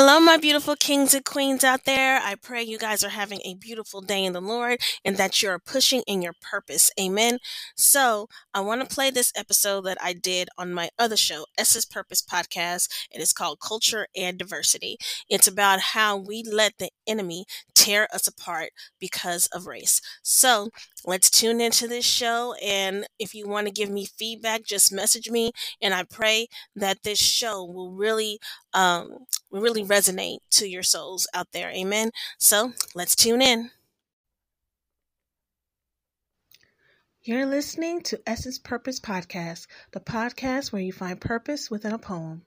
Hello, my beautiful kings and queens out there. I pray you guys are having a beautiful day in the Lord and that you're pushing in your purpose. Amen. So, I want to play this episode that I did on my other show, Essence Purpose Podcast. And It is called Culture and Diversity. It's about how we let the enemy tear us apart because of race. So, let's tune into this show. And if you want to give me feedback, just message me. And I pray that this show will really, um, really resonate to your souls out there. Amen. So let's tune in. You're listening to Essence Purpose Podcast, the podcast where you find purpose within a poem.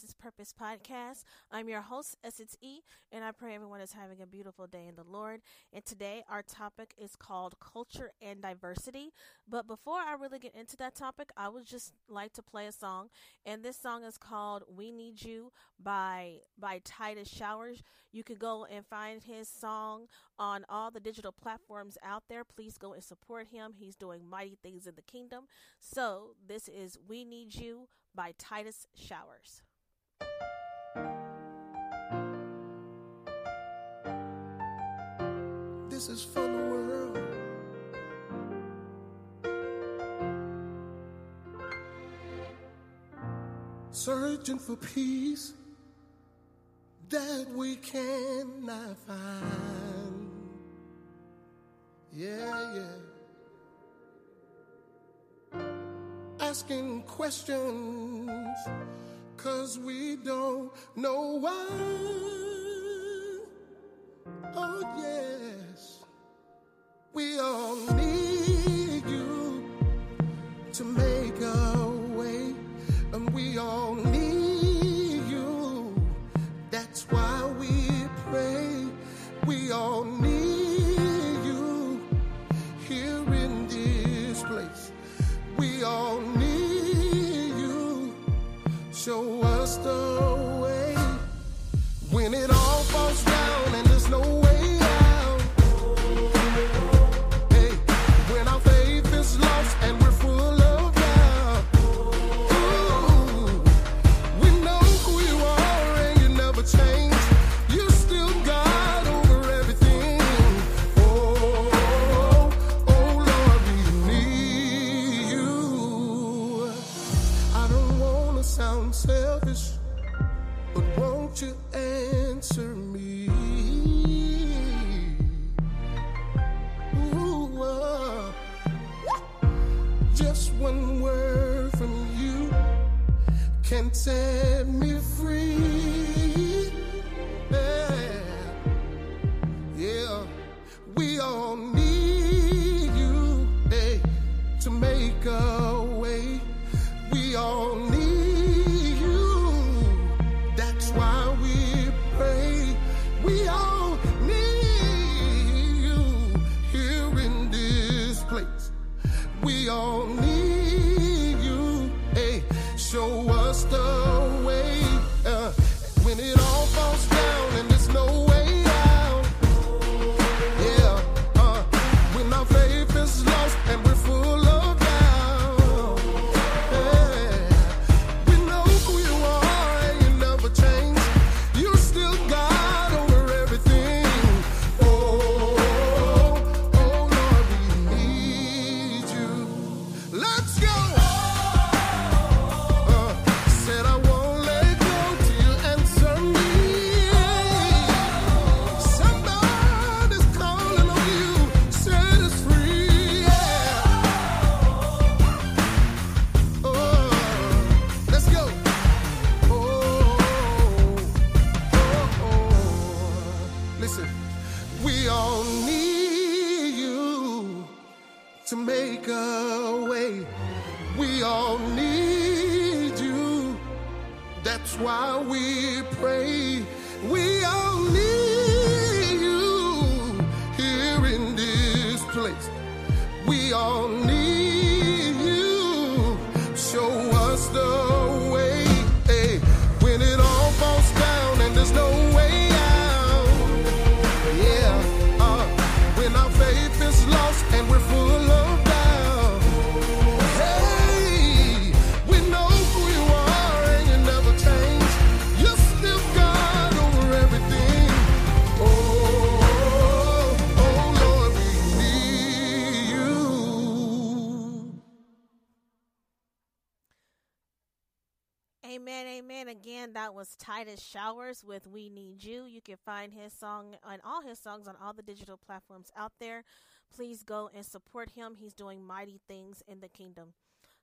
Essence Purpose Podcast. I'm your host, Essence E, and I pray everyone is having a beautiful day in the Lord. And today, our topic is called Culture and Diversity. But before I really get into that topic, I would just like to play a song, and this song is called "We Need You" by by Titus Showers. You can go and find his song on all the digital platforms out there. Please go and support him. He's doing mighty things in the kingdom. So this is "We Need You." by Titus Showers. This is for the world. Searching for peace that we cannot find. Yeah, yeah. asking questions cause we don't know why. All need Again, that was Titus Showers with We Need You. You can find his song and all his songs on all the digital platforms out there. Please go and support him. He's doing mighty things in the kingdom.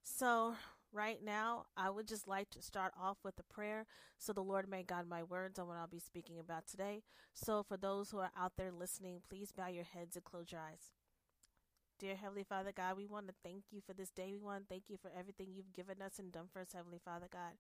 So, right now, I would just like to start off with a prayer so the Lord may guide my words on what I'll be speaking about today. So, for those who are out there listening, please bow your heads and close your eyes. Dear Heavenly Father God, we want to thank you for this day. We want to thank you for everything you've given us and done for us, Heavenly Father God.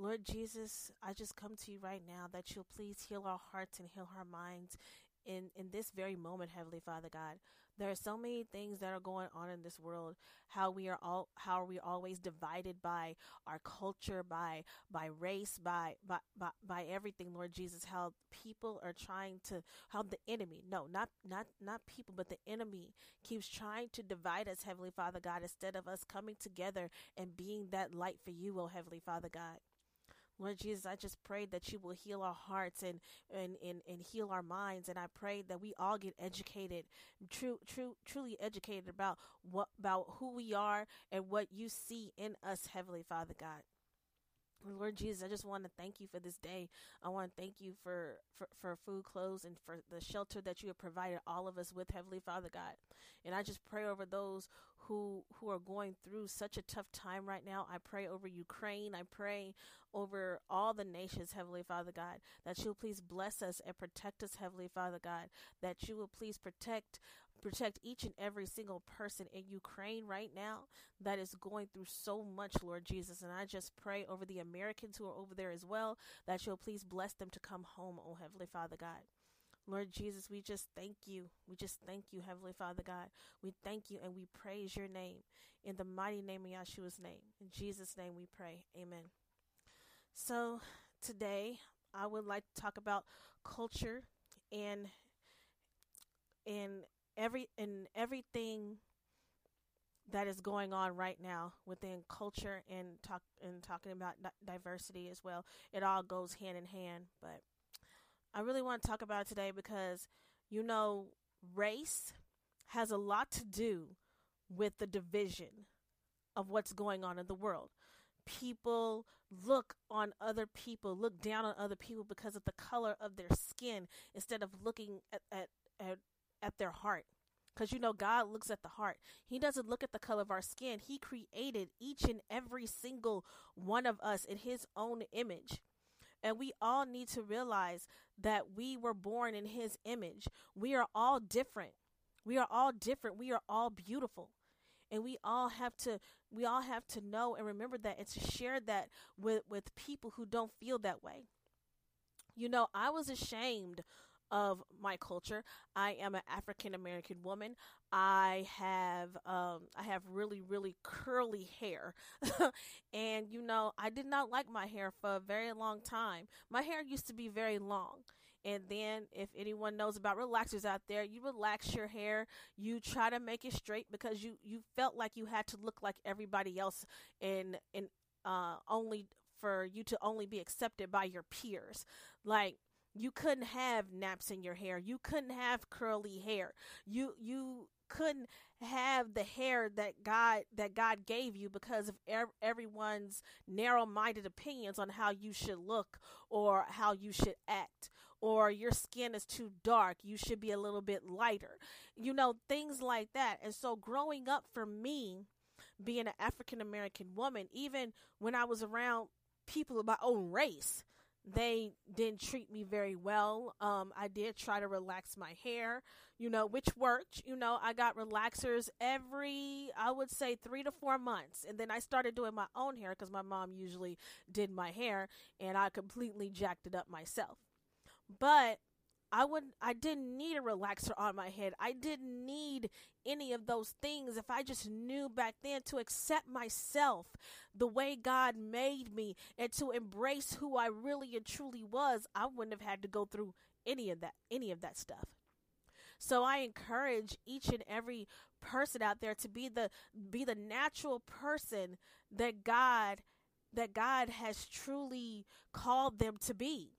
Lord Jesus, I just come to you right now that you'll please heal our hearts and heal our minds in, in this very moment, Heavenly Father God. There are so many things that are going on in this world. How we are all how are we always divided by our culture, by by race, by by by, by everything, Lord Jesus. How people are trying to how the enemy, no, not not not people, but the enemy keeps trying to divide us, Heavenly Father God, instead of us coming together and being that light for you, oh Heavenly Father God. Lord Jesus, I just pray that you will heal our hearts and, and, and, and heal our minds. And I pray that we all get educated, true, true, truly educated about what, about who we are and what you see in us, Heavenly Father God. Lord Jesus, I just want to thank you for this day. I want to thank you for, for, for food, clothes, and for the shelter that you have provided all of us with, Heavenly Father God. And I just pray over those who who are going through such a tough time right now. I pray over Ukraine. I pray over all the nations, Heavenly Father God, that you'll please bless us and protect us, Heavenly Father God, that you will please protect protect each and every single person in Ukraine right now that is going through so much, Lord Jesus. And I just pray over the Americans who are over there as well that you'll please bless them to come home, oh Heavenly Father God. Lord Jesus, we just thank you. We just thank you, Heavenly Father God. We thank you and we praise your name in the mighty name of Yeshua's name. In Jesus' name we pray. Amen. So today I would like to talk about culture and and every and everything that is going on right now within culture and talk and talking about di- diversity as well. It all goes hand in hand, but I really want to talk about today because you know race has a lot to do with the division of what's going on in the world. People look on other people, look down on other people because of the color of their skin instead of looking at at at, at their heart. Because you know, God looks at the heart. He doesn't look at the color of our skin. He created each and every single one of us in His own image. And we all need to realize that we were born in His image. We are all different. We are all different. We are all beautiful. And we all have to we all have to know and remember that and to share that with with people who don't feel that way. You know, I was ashamed of my culture. I am an African American woman. I have um I have really really curly hair. and you know, I did not like my hair for a very long time. My hair used to be very long. And then, if anyone knows about relaxers out there, you relax your hair. You try to make it straight because you you felt like you had to look like everybody else, and and uh, only for you to only be accepted by your peers. Like you couldn't have naps in your hair. You couldn't have curly hair. You you couldn't have the hair that God that God gave you because of ev- everyone's narrow-minded opinions on how you should look or how you should act or your skin is too dark, you should be a little bit lighter. You know, things like that. And so growing up for me being an African American woman, even when I was around people of my own race, they didn't treat me very well. Um, I did try to relax my hair, you know, which worked. You know, I got relaxers every, I would say, three to four months. And then I started doing my own hair because my mom usually did my hair, and I completely jacked it up myself. But I would I didn't need a relaxer on my head. I didn't need any of those things if I just knew back then to accept myself the way God made me and to embrace who I really and truly was, I wouldn't have had to go through any of that any of that stuff. So I encourage each and every person out there to be the be the natural person that God that God has truly called them to be.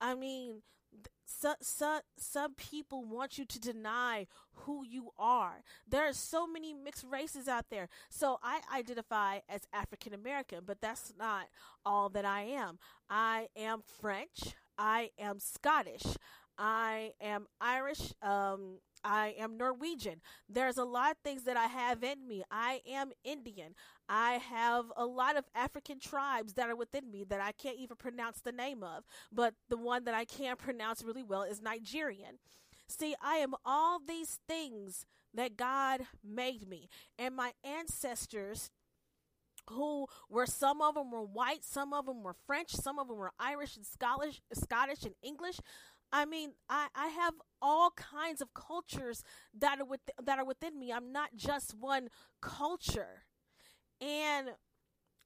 I mean, so, so, some people want you to deny who you are. There are so many mixed races out there. So I identify as African American, but that's not all that I am. I am French. I am Scottish. I am Irish. Um, I am Norwegian. There's a lot of things that I have in me. I am Indian. I have a lot of African tribes that are within me that I can't even pronounce the name of, but the one that I can pronounce really well is Nigerian. See, I am all these things that God made me, and my ancestors who were some of them were white, some of them were French, some of them were Irish and Scottish, Scottish and English. I mean, I, I have all kinds of cultures that are with that are within me. I'm not just one culture. And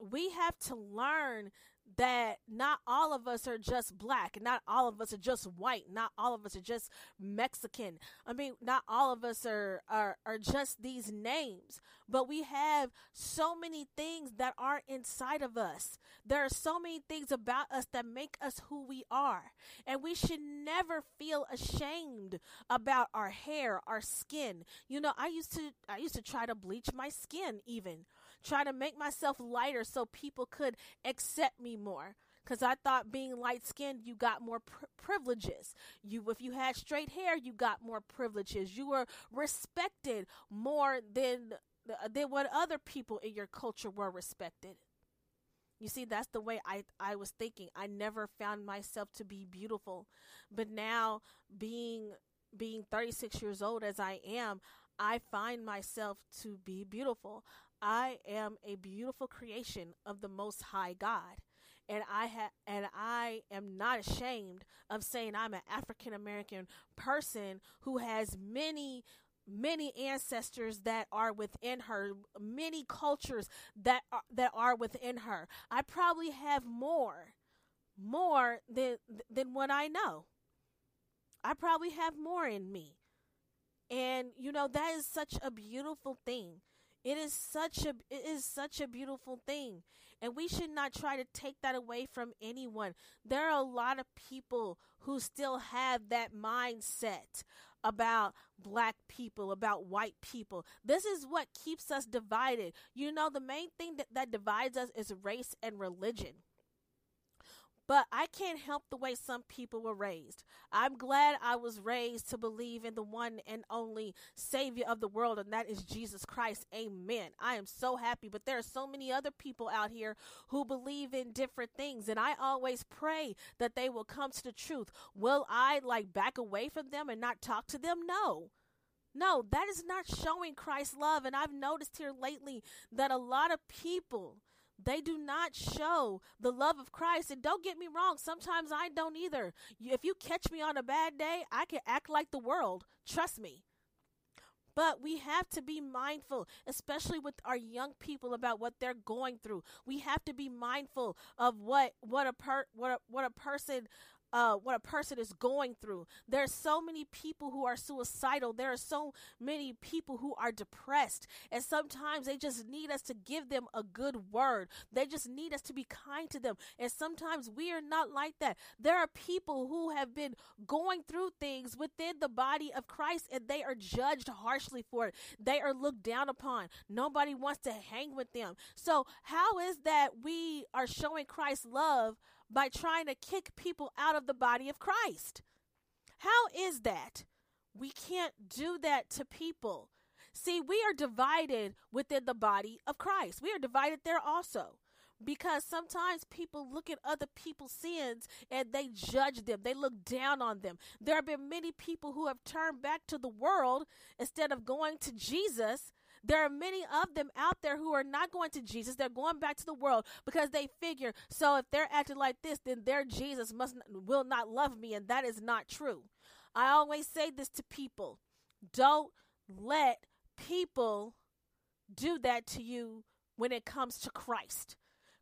we have to learn that not all of us are just black, not all of us are just white, not all of us are just Mexican. I mean, not all of us are are, are just these names, but we have so many things that are inside of us. There are so many things about us that make us who we are. And we should never feel ashamed about our hair, our skin. You know, I used to I used to try to bleach my skin even try to make myself lighter so people could accept me more because I thought being light skinned, you got more pr- privileges. You, if you had straight hair, you got more privileges. You were respected more than uh, than what other people in your culture were respected. You see, that's the way I I was thinking. I never found myself to be beautiful, but now being being 36 years old as I am, I find myself to be beautiful. I am a beautiful creation of the most high God. And I ha- and I am not ashamed of saying I'm an African American person who has many many ancestors that are within her, many cultures that are, that are within her. I probably have more more than than what I know. I probably have more in me. And you know that is such a beautiful thing it is such a it is such a beautiful thing. And we should not try to take that away from anyone. There are a lot of people who still have that mindset about black people, about white people. This is what keeps us divided. You know, the main thing that, that divides us is race and religion. But I can't help the way some people were raised. I'm glad I was raised to believe in the one and only Savior of the world, and that is Jesus Christ. Amen. I am so happy. But there are so many other people out here who believe in different things, and I always pray that they will come to the truth. Will I like back away from them and not talk to them? No. No, that is not showing Christ's love. And I've noticed here lately that a lot of people they do not show the love of Christ. And don't get me wrong, sometimes I don't either. If you catch me on a bad day, I can act like the world. Trust me. But we have to be mindful, especially with our young people, about what they're going through. We have to be mindful of what what a per what a, what a person uh, what a person is going through. There are so many people who are suicidal. There are so many people who are depressed. And sometimes they just need us to give them a good word. They just need us to be kind to them. And sometimes we are not like that. There are people who have been going through things within the body of Christ and they are judged harshly for it. They are looked down upon. Nobody wants to hang with them. So, how is that we are showing Christ's love? By trying to kick people out of the body of Christ. How is that? We can't do that to people. See, we are divided within the body of Christ. We are divided there also. because sometimes people look at other people's sins and they judge them. They look down on them. There have been many people who have turned back to the world instead of going to Jesus. There are many of them out there who are not going to Jesus. They're going back to the world because they figure, so if they're acting like this, then their Jesus must will not love me and that is not true. I always say this to people. Don't let people do that to you when it comes to Christ.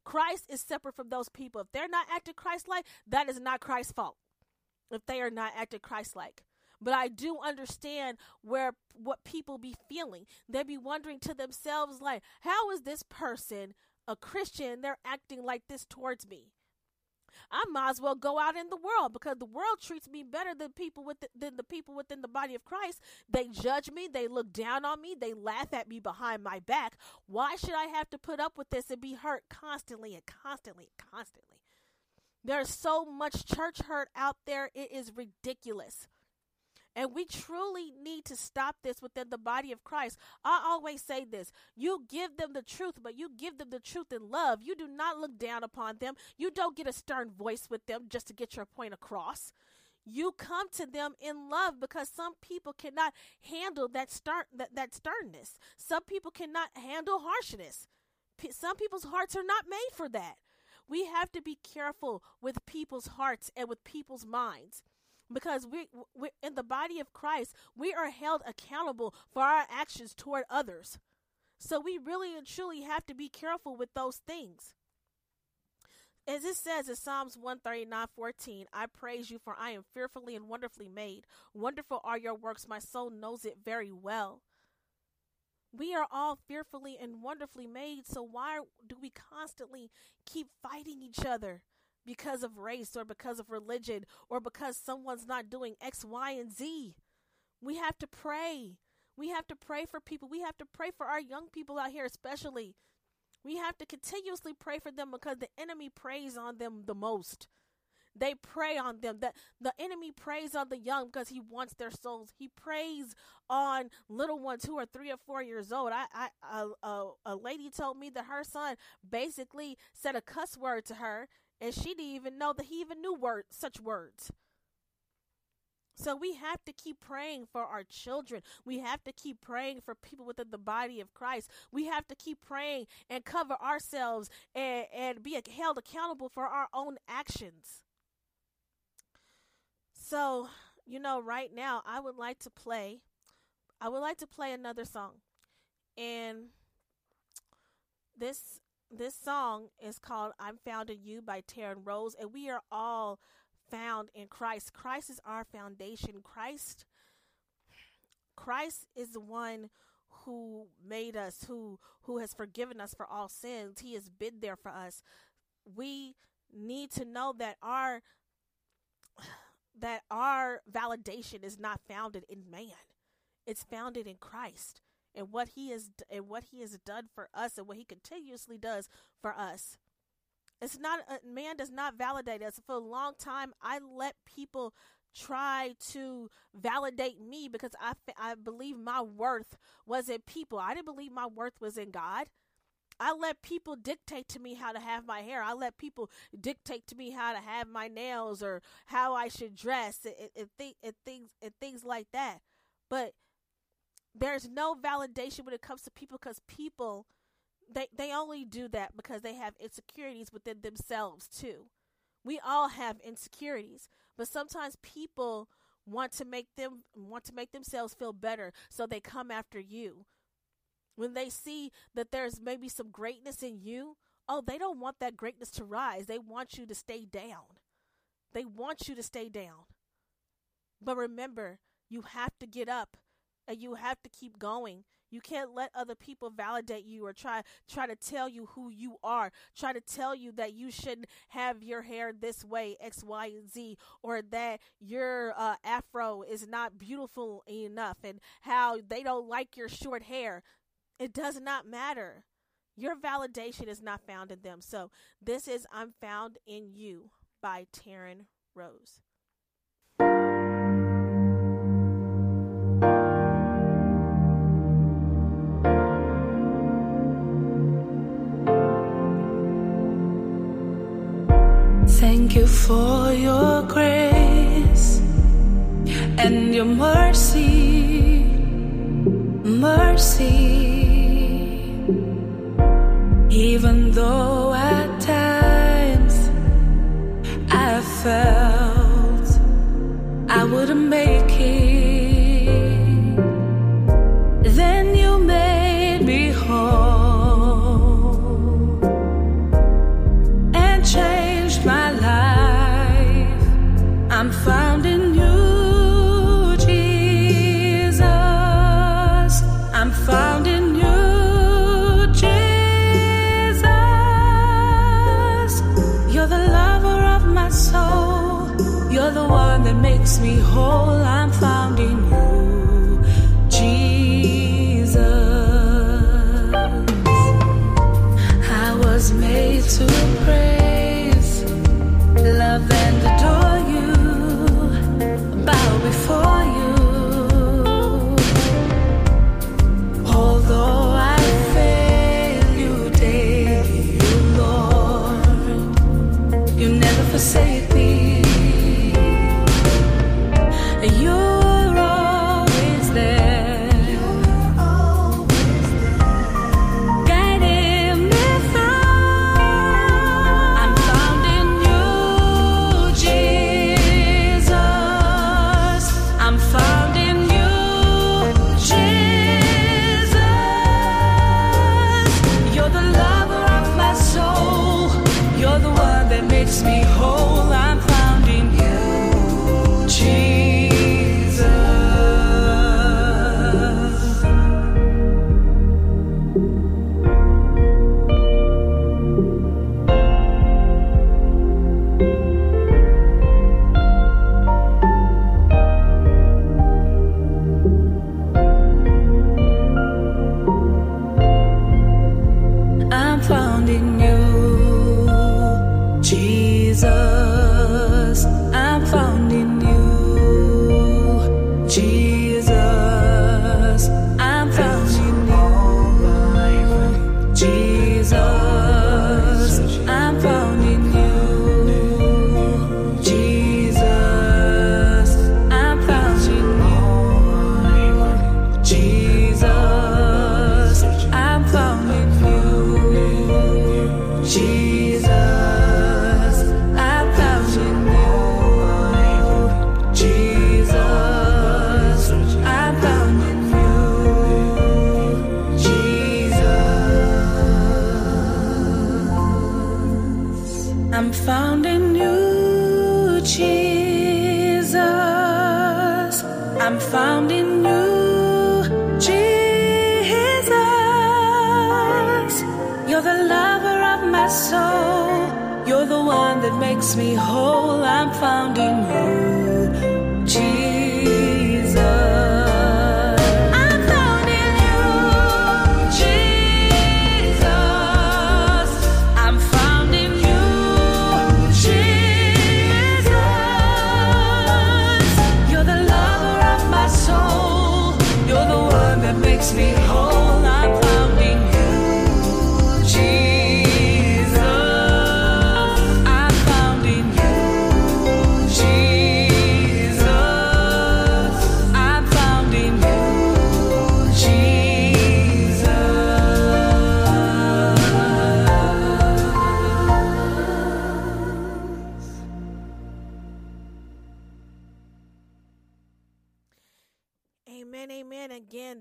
Christ is separate from those people. If they're not acting Christ like, that is not Christ's fault. If they are not acting Christ like. But I do understand where what people be feeling. They be wondering to themselves, like, how is this person a Christian? They're acting like this towards me. I might as well go out in the world because the world treats me better than people with than the people within the body of Christ. They judge me, they look down on me, they laugh at me behind my back. Why should I have to put up with this and be hurt constantly and constantly and constantly? There's so much church hurt out there, it is ridiculous. And we truly need to stop this within the body of Christ. I always say this you give them the truth, but you give them the truth in love. You do not look down upon them. You don't get a stern voice with them just to get your point across. You come to them in love because some people cannot handle that stern that, that sternness. Some people cannot handle harshness. P- some people's hearts are not made for that. We have to be careful with people's hearts and with people's minds because we we in the body of Christ, we are held accountable for our actions toward others. So we really and truly have to be careful with those things. As it says in Psalms 139 14, I praise you, for I am fearfully and wonderfully made. Wonderful are your works, my soul knows it very well. We are all fearfully and wonderfully made, so why do we constantly keep fighting each other? Because of race or because of religion or because someone's not doing X, Y, and Z. We have to pray. We have to pray for people. We have to pray for our young people out here, especially. We have to continuously pray for them because the enemy preys on them the most. They prey on them. That the enemy preys on the young because he wants their souls. He preys on little ones who are three or four years old. I, I, a, a, a lady told me that her son basically said a cuss word to her, and she didn't even know that he even knew word, such words. So we have to keep praying for our children. We have to keep praying for people within the body of Christ. We have to keep praying and cover ourselves and, and be held accountable for our own actions. So, you know, right now I would like to play I would like to play another song. And this this song is called I'm Found in You by Taryn Rose, and we are all found in Christ. Christ is our foundation. Christ Christ is the one who made us, who who has forgiven us for all sins. He has been there for us. We need to know that our that our validation is not founded in man. It's founded in Christ and what he is and what he has done for us and what he continuously does for us. It's not uh, man does not validate us. For a long time, I let people try to validate me because I I believe my worth was in people. I didn't believe my worth was in God. I let people dictate to me how to have my hair. I let people dictate to me how to have my nails or how I should dress and, and, th- and things and things like that. But there's no validation when it comes to people because people they they only do that because they have insecurities within themselves too. We all have insecurities, but sometimes people want to make them want to make themselves feel better, so they come after you. When they see that there's maybe some greatness in you, oh, they don't want that greatness to rise. They want you to stay down. They want you to stay down. But remember, you have to get up and you have to keep going. You can't let other people validate you or try try to tell you who you are. Try to tell you that you shouldn't have your hair this way, X, Y, and Z, or that your uh, afro is not beautiful enough, and how they don't like your short hair. It does not matter. Your validation is not found in them. So this is "I'm Found in You" by Taryn Rose. Thank you for your grace and your mercy, mercy.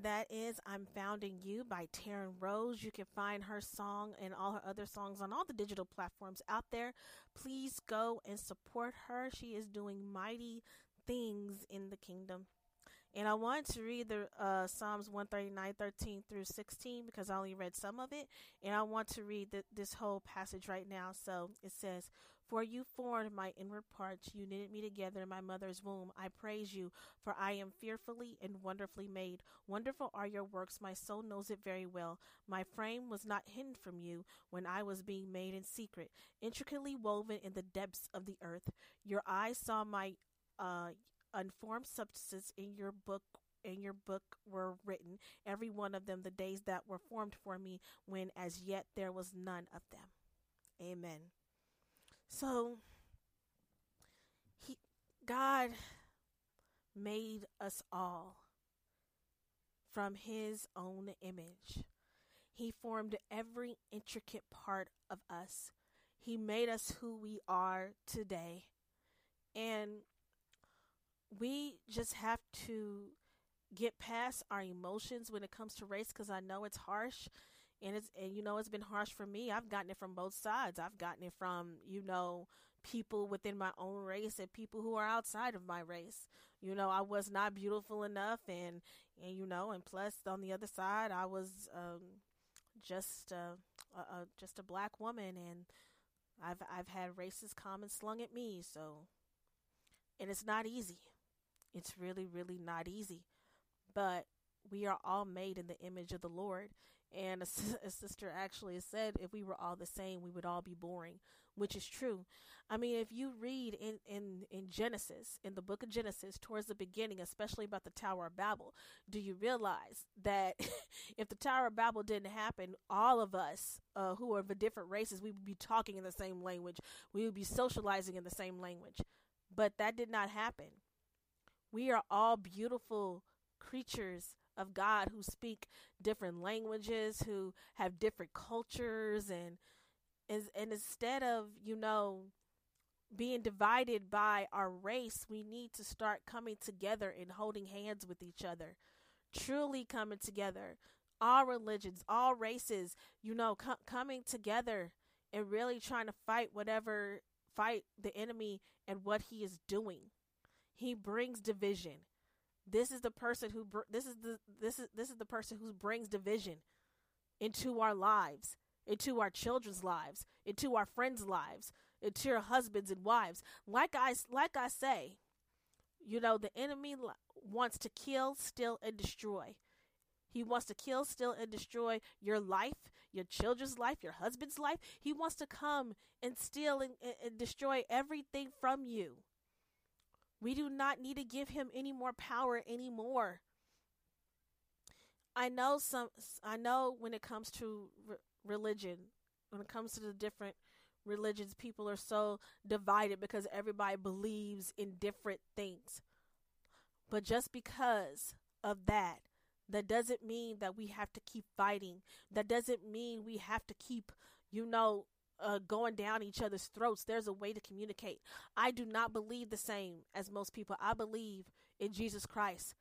That is I'm Found in You by Taryn Rose. You can find her song and all her other songs on all the digital platforms out there. Please go and support her. She is doing mighty things in the kingdom. And I want to read the uh, Psalms 139, 13 through 16 because I only read some of it. And I want to read the, this whole passage right now. So it says, For you formed my inward parts, you knitted me together in my mother's womb. I praise you, for I am fearfully and wonderfully made. Wonderful are your works, my soul knows it very well. My frame was not hidden from you when I was being made in secret, intricately woven in the depths of the earth. Your eyes saw my uh, unformed substances in your book in your book were written every one of them the days that were formed for me when as yet there was none of them amen so he God made us all from his own image. He formed every intricate part of us. He made us who we are today. And we just have to get past our emotions when it comes to race because I know it's harsh and it's and you know it's been harsh for me. I've gotten it from both sides. I've gotten it from, you know, people within my own race and people who are outside of my race. You know, I was not beautiful enough and and you know, and plus on the other side, I was um just uh, a, a just a black woman and I've I've had racist comments slung at me, so and it's not easy. It's really really not easy but we are all made in the image of the Lord. And a, a, sister actually said, if we were all the same, we would all be boring, which is true. I mean, if you read in, in, in Genesis, in the book of Genesis, towards the beginning, especially about the Tower of Babel, do you realize that if the Tower of Babel didn't happen, all of us uh, who are of different races, we would be talking in the same language, we would be socializing in the same language. But that did not happen. We are all beautiful creatures of God who speak different languages, who have different cultures and is and instead of, you know, being divided by our race, we need to start coming together and holding hands with each other. Truly coming together. All religions, all races, you know, com- coming together and really trying to fight whatever fight the enemy and what he is doing. He brings division. This is the person who br- this is the this is this is the person who brings division into our lives, into our children's lives, into our friends' lives, into your husbands and wives. Like I like I say, you know, the enemy wants to kill, steal and destroy. He wants to kill, steal, and destroy your life, your children's life, your husband's life. He wants to come and steal and, and, destroy everything from you. We do not need to give him any more power anymore. I know some I know when it comes to re- religion, when it comes to the different religions, people are so divided because everybody believes in different things. But just because of that, that doesn't mean that we have to keep fighting. That doesn't mean we have to keep, you know, uh, going down each other's throats. There's a way to communicate. I do not believe the same as most people. I believe in Jesus Christ,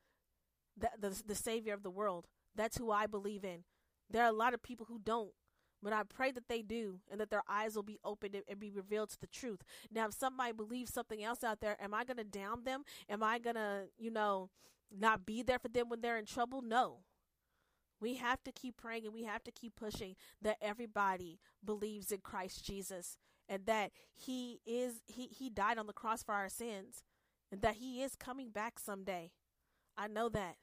the, the, the Savior of the world. That's who I believe in. There are a lot of people who don't, but I pray that they do and that their eyes will be opened and be revealed to the truth. Now, if somebody believes something else out there, am I going to down them? Am I going to, you know, not be there for them when they're in trouble? No. We have to keep praying and we have to keep pushing that everybody believes in Christ Jesus and that he is he he died on the cross for our sins and that he is coming back someday. I know that.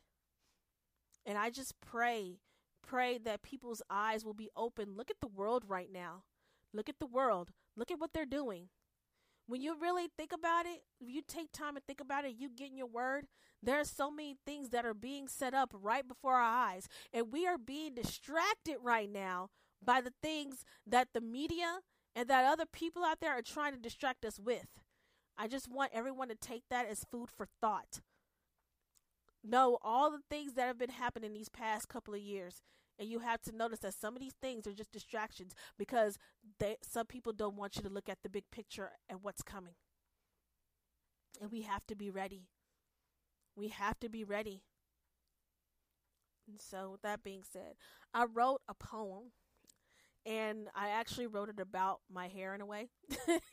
And I just pray pray that people's eyes will be open. Look at the world right now. Look at the world. Look at what they're doing. When you really think about it, if you take time and think about it, you get in your word, there are so many things that are being set up right before our eyes, and we are being distracted right now by the things that the media and that other people out there are trying to distract us with. I just want everyone to take that as food for thought. Know all the things that have been happening these past couple of years. And you have to notice that some of these things are just distractions because they, some people don't want you to look at the big picture and what's coming. And we have to be ready. We have to be ready. And so, with that being said, I wrote a poem and I actually wrote it about my hair in a way.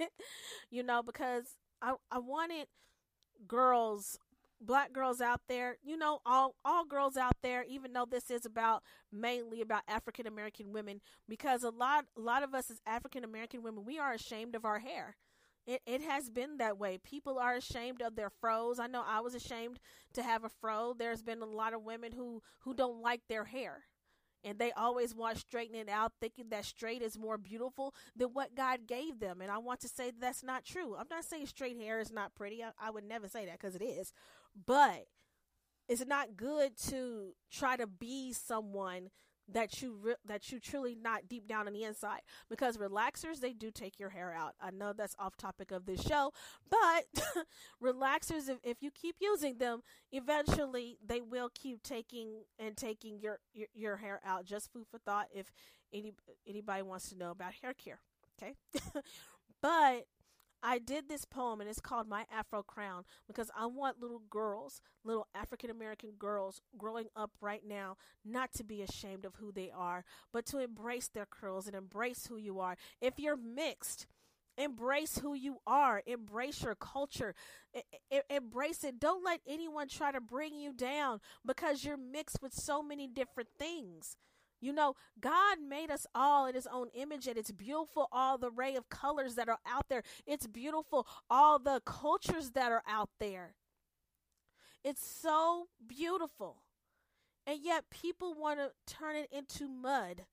you know, because I I wanted girls black girls out there, you know, all all girls out there, even though this is about mainly about African American women, because a lot a lot of us as African American women, we are ashamed of our hair. It it has been that way. People are ashamed of their fros. I know I was ashamed to have a fro. There's been a lot of women who who don't like their hair. And they always want straightening out, thinking that straight is more beautiful than what God gave them. And I want to say that that's not true. I'm not saying straight hair is not pretty. I, I would never say that because it is. But it's not good to try to be someone that you re- that you truly not deep down on the inside? Because relaxers they do take your hair out. I know that's off topic of this show but relaxers if, if you keep using them eventually they will keep taking and taking your, your your hair out. Just food for thought if any anybody wants to know about hair care okay? But I did this poem and it's called My Afro Crown because I want little girls, little African American girls growing up right now not to be ashamed of who they are, but to embrace their curls and embrace who you are. If you're mixed, embrace who you are, embrace your culture, I- I- embrace it. Don't let anyone try to bring you down because you're mixed with so many different things. You know, God made us all in his own image and it's beautiful all the array of colors that are out there. It's beautiful all the cultures that are out there. It's so beautiful. And yet people want to turn it into mud.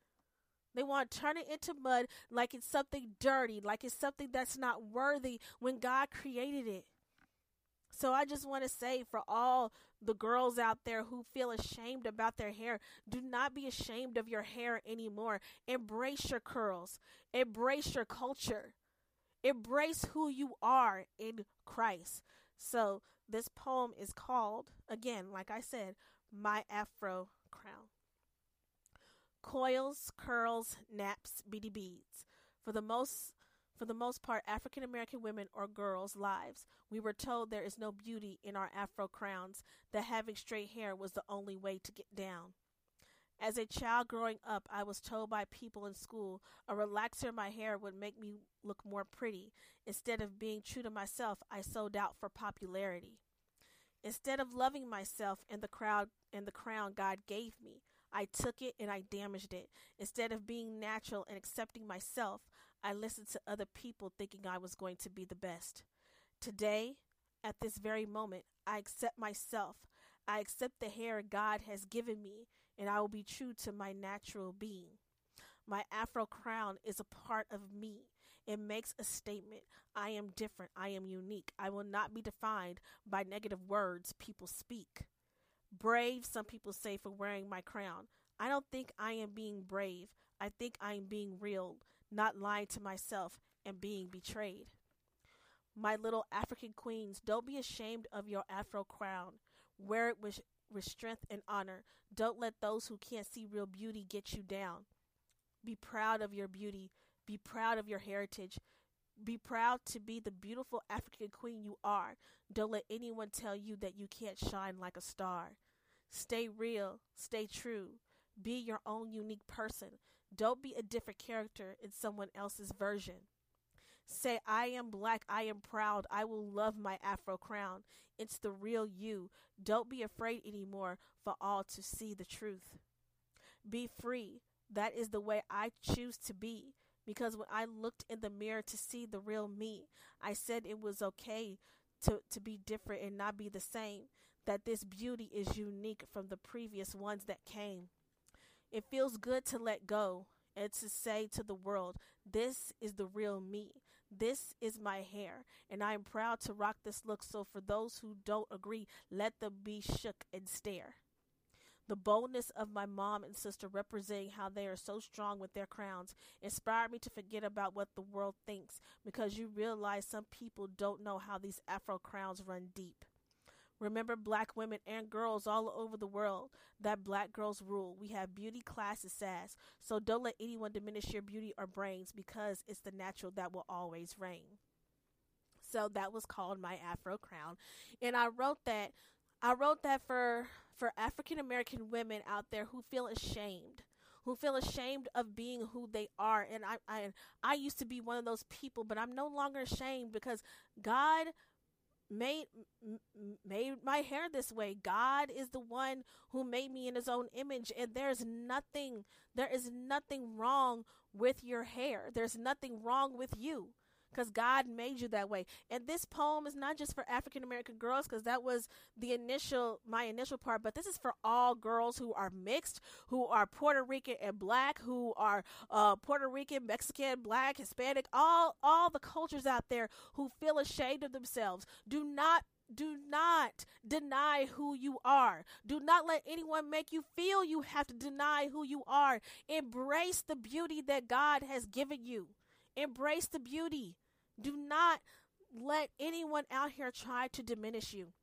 They want to turn it into mud like it's something dirty, like it's something that's not worthy when God created it. So I just want to say for all the girls out there who feel ashamed about their hair, do not be ashamed of your hair anymore. Embrace your curls, embrace your culture, embrace who you are in Christ. So this poem is called, again, like I said, My Afro Crown. Coils, curls, naps, beady beads. For the most for the most part, African American women or girls' lives, we were told there is no beauty in our afro crowns, that having straight hair was the only way to get down. As a child growing up, I was told by people in school a relaxer in my hair would make me look more pretty. Instead of being true to myself, I sold out for popularity. Instead of loving myself and the crowd and the crown God gave me, I took it and I damaged it. Instead of being natural and accepting myself, I listened to other people thinking I was going to be the best. Today, at this very moment, I accept myself. I accept the hair God has given me, and I will be true to my natural being. My afro crown is a part of me. It makes a statement. I am different. I am unique. I will not be defined by negative words people speak. Brave, some people say, for wearing my crown. I don't think I am being brave. I think I am being real not lying to myself and being betrayed. My little African queens, don't be ashamed of your afro crown. Wear it with, with strength and honor. Don't let those who can't see real beauty get you down. Be proud of your beauty. Be proud of your heritage. Be proud to be the beautiful African queen you are. Don't let anyone tell you that you can't shine like a star. Stay real. Stay true. Be your own unique person. Don't be a different character in someone else's version. Say, I am black, I am proud, I will love my afro crown. It's the real you. Don't be afraid anymore for all to see the truth. Be free. That is the way I choose to be. Because when I looked in the mirror to see the real me, I said it was okay to, to be different and not be the same. That this beauty is unique from the previous ones that came. It feels good to let go and to say to the world, This is the real me. This is my hair, and I am proud to rock this look. So, for those who don't agree, let them be shook and stare. The boldness of my mom and sister representing how they are so strong with their crowns inspired me to forget about what the world thinks because you realize some people don't know how these afro crowns run deep. Remember, black women and girls all over the world, that black girls rule. We have beauty classes, sass. So don't let anyone diminish your beauty or brains because it's the natural that will always reign. So that was called my Afro Crown. And I wrote that I wrote that for for African American women out there who feel ashamed who feel ashamed of being who they are and I, I I used to be one of those people but I'm no longer ashamed because God made made my hair this way. God is the one who made me in his own image and there's nothing there is nothing wrong with your hair. There's nothing wrong with you because God made you that way. And this poem is not just for African American girls because that was the initial my initial part, but this is for all girls who are mixed, who are Puerto Rican and black, who are uh, Puerto Rican, Mexican, black, Hispanic, all all the cultures out there who feel ashamed of themselves. Do not do not deny who you are. Do not let anyone make you feel you have to deny who you are. Embrace the beauty that God has given you. Embrace the beauty. Do not let anyone out here try to diminish you.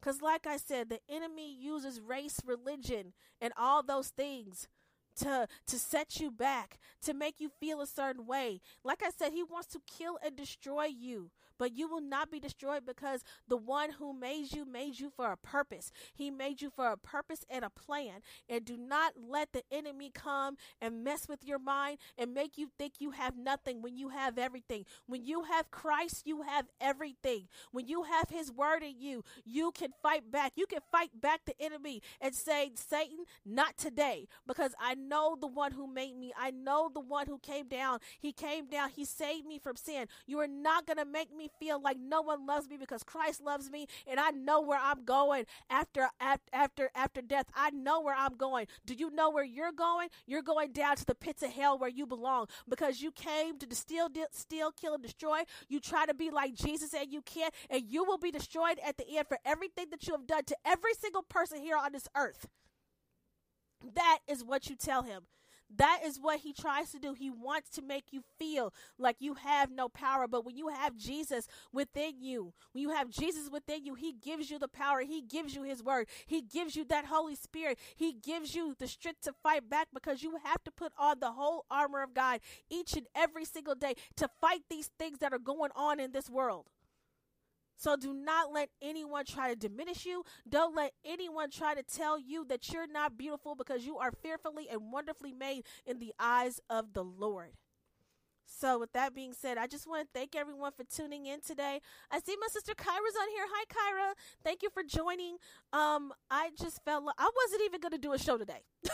Because, like I said, the enemy uses race, religion, and all those things to to set you back, to make you feel a certain way. Like I said, he wants to kill and destroy you but you will not be destroyed because the one who made you made you for a purpose. He made you for a purpose and a plan. And do not let the enemy come and mess with your mind and make you think you have nothing when you have everything. When you have Christ, you have everything. When you have his word in you, you can fight back. You can fight back the enemy and say, Satan, not today, because I know the one who made me. I know the one who came down. He came down. He saved me from sin. You are not going to make me feel like no one loves me because Christ loves me and I know where I'm going after after after death. I know where I'm going. Do you know where you're going? You're going down to the pits of hell where you belong because you came to steal, steal, kill, and destroy. You try to be like Jesus and you can't, and you will be destroyed at the end for everything that you have done to every single person here on this earth. That is what you tell him. That is what he tries to do. He wants to make you feel like you have no power. But when you have Jesus within you, when you have Jesus within you, he gives you the power. He gives you his word. He gives you that Holy Spirit. He gives you the strength to fight back because you have to put on the whole armor of God each and every single day to fight these things that are going on in this world. So do not let anyone try to diminish you. Don't let anyone try to tell you that you're not beautiful because you are fearfully and wonderfully made in the eyes of the Lord. So, with that being said, I just want to thank everyone for tuning in today. I see my sister Kyra's on here. Hi, Kyra. Thank you for joining. Um, I just felt like I wasn't even going to do a show today.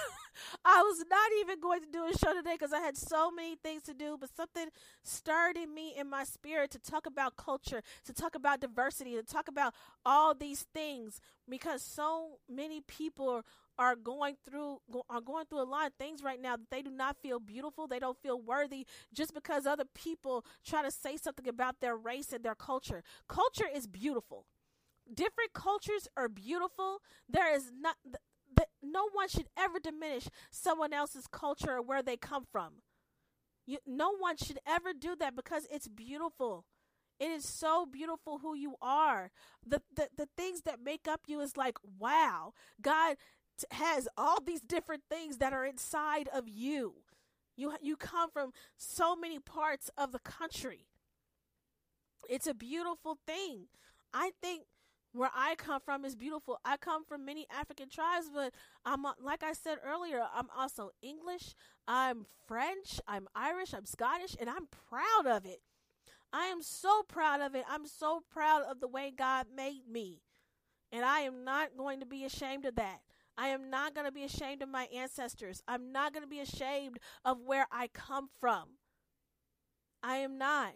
I was not even going to do a show today because I had so many things to do, but something stirred in me in my spirit to talk about culture, to talk about diversity, to talk about all these things because so many people are going through are going through a lot of things right now that they do not feel beautiful they don't feel worthy just because other people try to say something about their race and their culture. Culture is beautiful. Different cultures are beautiful. There is not no one should ever diminish someone else's culture or where they come from. You, no one should ever do that because it's beautiful. It is so beautiful who you are. The, the the things that make up you is like, wow, God has all these different things that are inside of you. You you come from so many parts of the country. It's a beautiful thing. I think where I come from is beautiful. I come from many African tribes, but I'm uh, like I said earlier, I'm also English, I'm French, I'm Irish, I'm Scottish, and I'm proud of it. I am so proud of it. I'm so proud of the way God made me. And I am not going to be ashamed of that. I am not going to be ashamed of my ancestors. I'm not going to be ashamed of where I come from. I am not.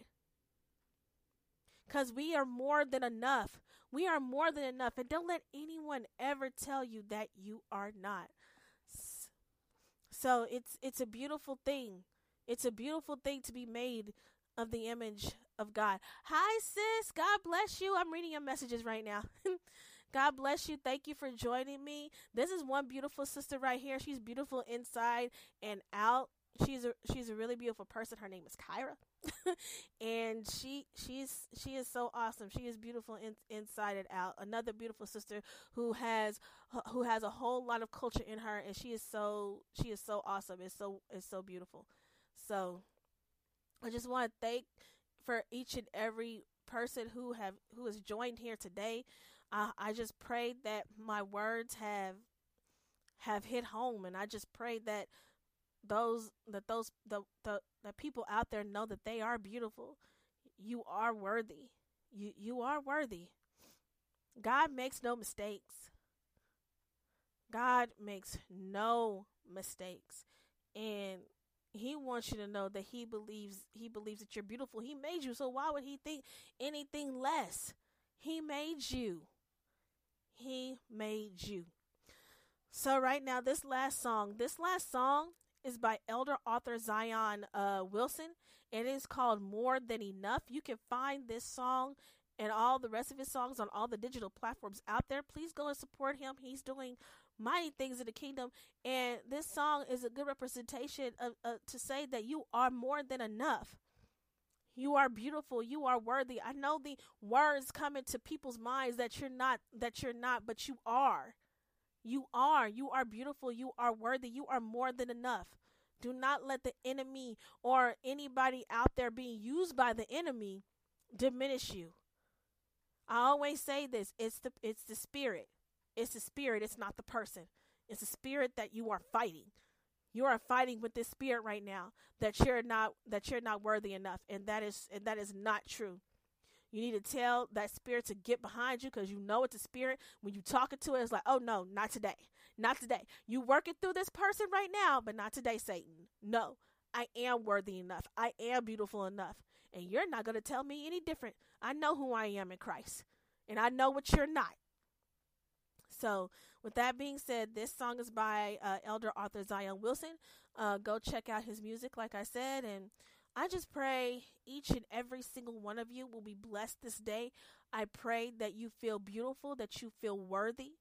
Because we are more than enough. We are more than enough. And don't let anyone ever tell you that you are not. So it's it's a beautiful thing. It's a beautiful thing to be made of the image of God. Hi sis, God bless you. I'm reading your messages right now. God bless you. Thank you for joining me. This is one beautiful sister right here. She's beautiful inside and out. She's a she's a really beautiful person. Her name is Kyra. and she she's she is so awesome. She is beautiful in, inside and out. Another beautiful sister who has who has a whole lot of culture in her and she is so she is so awesome. It's so it's so beautiful. So I just want to thank for each and every person who have who has joined here today. I, I just pray that my words have have hit home and I just pray that those that those the the, the people out there know that they are beautiful. You are worthy. You you are worthy. God makes no mistakes. God makes no mistakes. And he wants you to know that he believes he believes that you're beautiful. He made you, so why would he think anything less? He made you. He made you. So right now, this last song, this last song is by elder Arthur Zion uh, Wilson. It is called More Than Enough. You can find this song and all the rest of his songs on all the digital platforms out there. Please go and support him. He's doing mighty things in the kingdom, and this song is a good representation of uh, to say that you are more than enough. You are beautiful. You are worthy. I know the words come into people's minds that you're not, that you're not, but you are. You are. You are beautiful. You are worthy. You are more than enough. Do not let the enemy or anybody out there being used by the enemy diminish you. I always say this, it's the it's the spirit. It's the spirit, it's not the person. It's the spirit that you are fighting. You are fighting with this spirit right now that you're not that you're not worthy enough and that is and that is not true. You need to tell that spirit to get behind you because you know it's a spirit. When you talking to it, it's like, oh no, not today. Not today. You working through this person right now, but not today, Satan. No, I am worthy enough. I am beautiful enough. And you're not going to tell me any different. I know who I am in Christ. And I know what you're not. So, with that being said, this song is by uh, Elder Arthur Zion Wilson. Uh, go check out his music, like I said. And I just pray each and every single one of you will be blessed this day. I pray that you feel beautiful, that you feel worthy.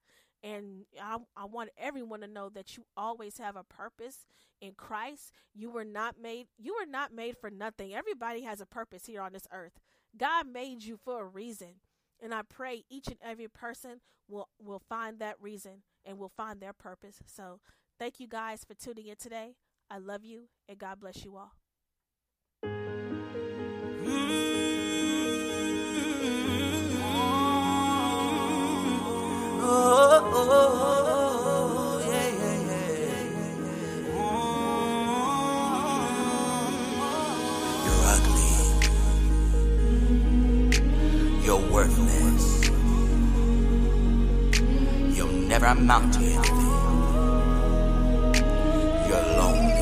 And I, I want everyone to know that you always have a purpose in Christ. You were not made you were not made for nothing. Everybody has a purpose here on this earth. God made you for a reason. And I pray each and every person will will find that reason and will find their purpose. So, thank you guys for tuning in today. I love you and God bless you all. Mm-hmm. oh, oh, oh, oh. Never amount to anything. You're lonely.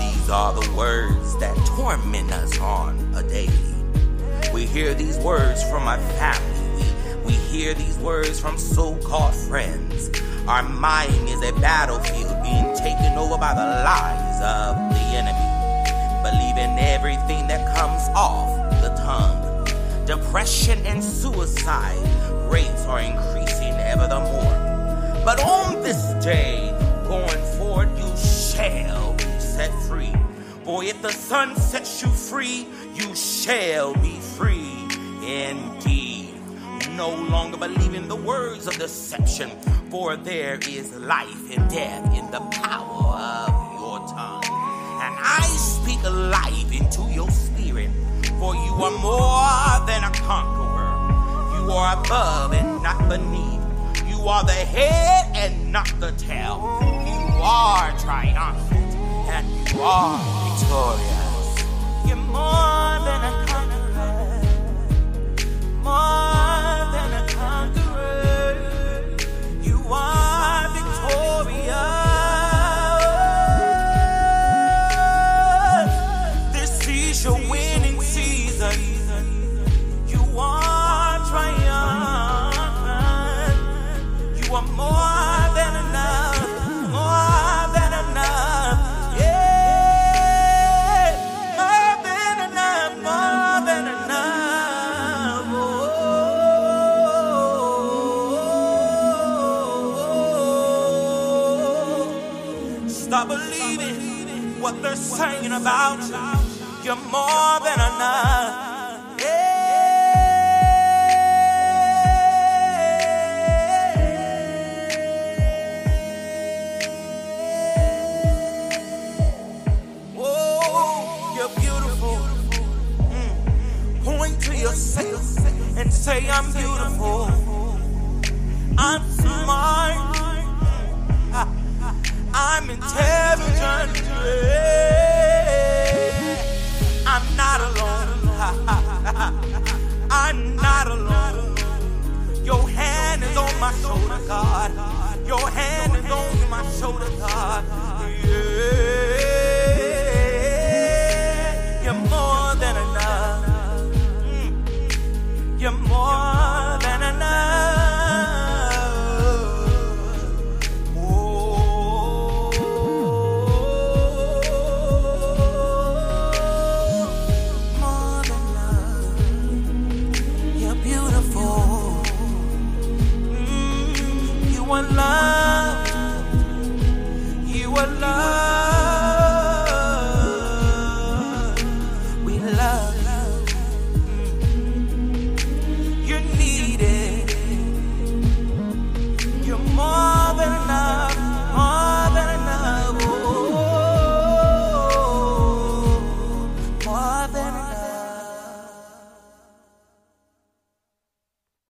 These are the words that torment us on a daily. We hear these words from our family. We, we hear these words from so called friends. Our mind is a battlefield being taken over by the lies of the enemy. Believing everything that comes off the tongue. Depression and suicide rates are increasing ever the more. But on this day, going forward, you shall be set free. For if the Son sets you free, you shall be free indeed. No longer believing the words of deception, for there is life and death in the power of your tongue. And I speak life into for you are more than a conqueror. You are above and not beneath. You are the head and not the tail. You are triumphant and you are victorious. You're more than a conqueror. More about you. You're more than enough.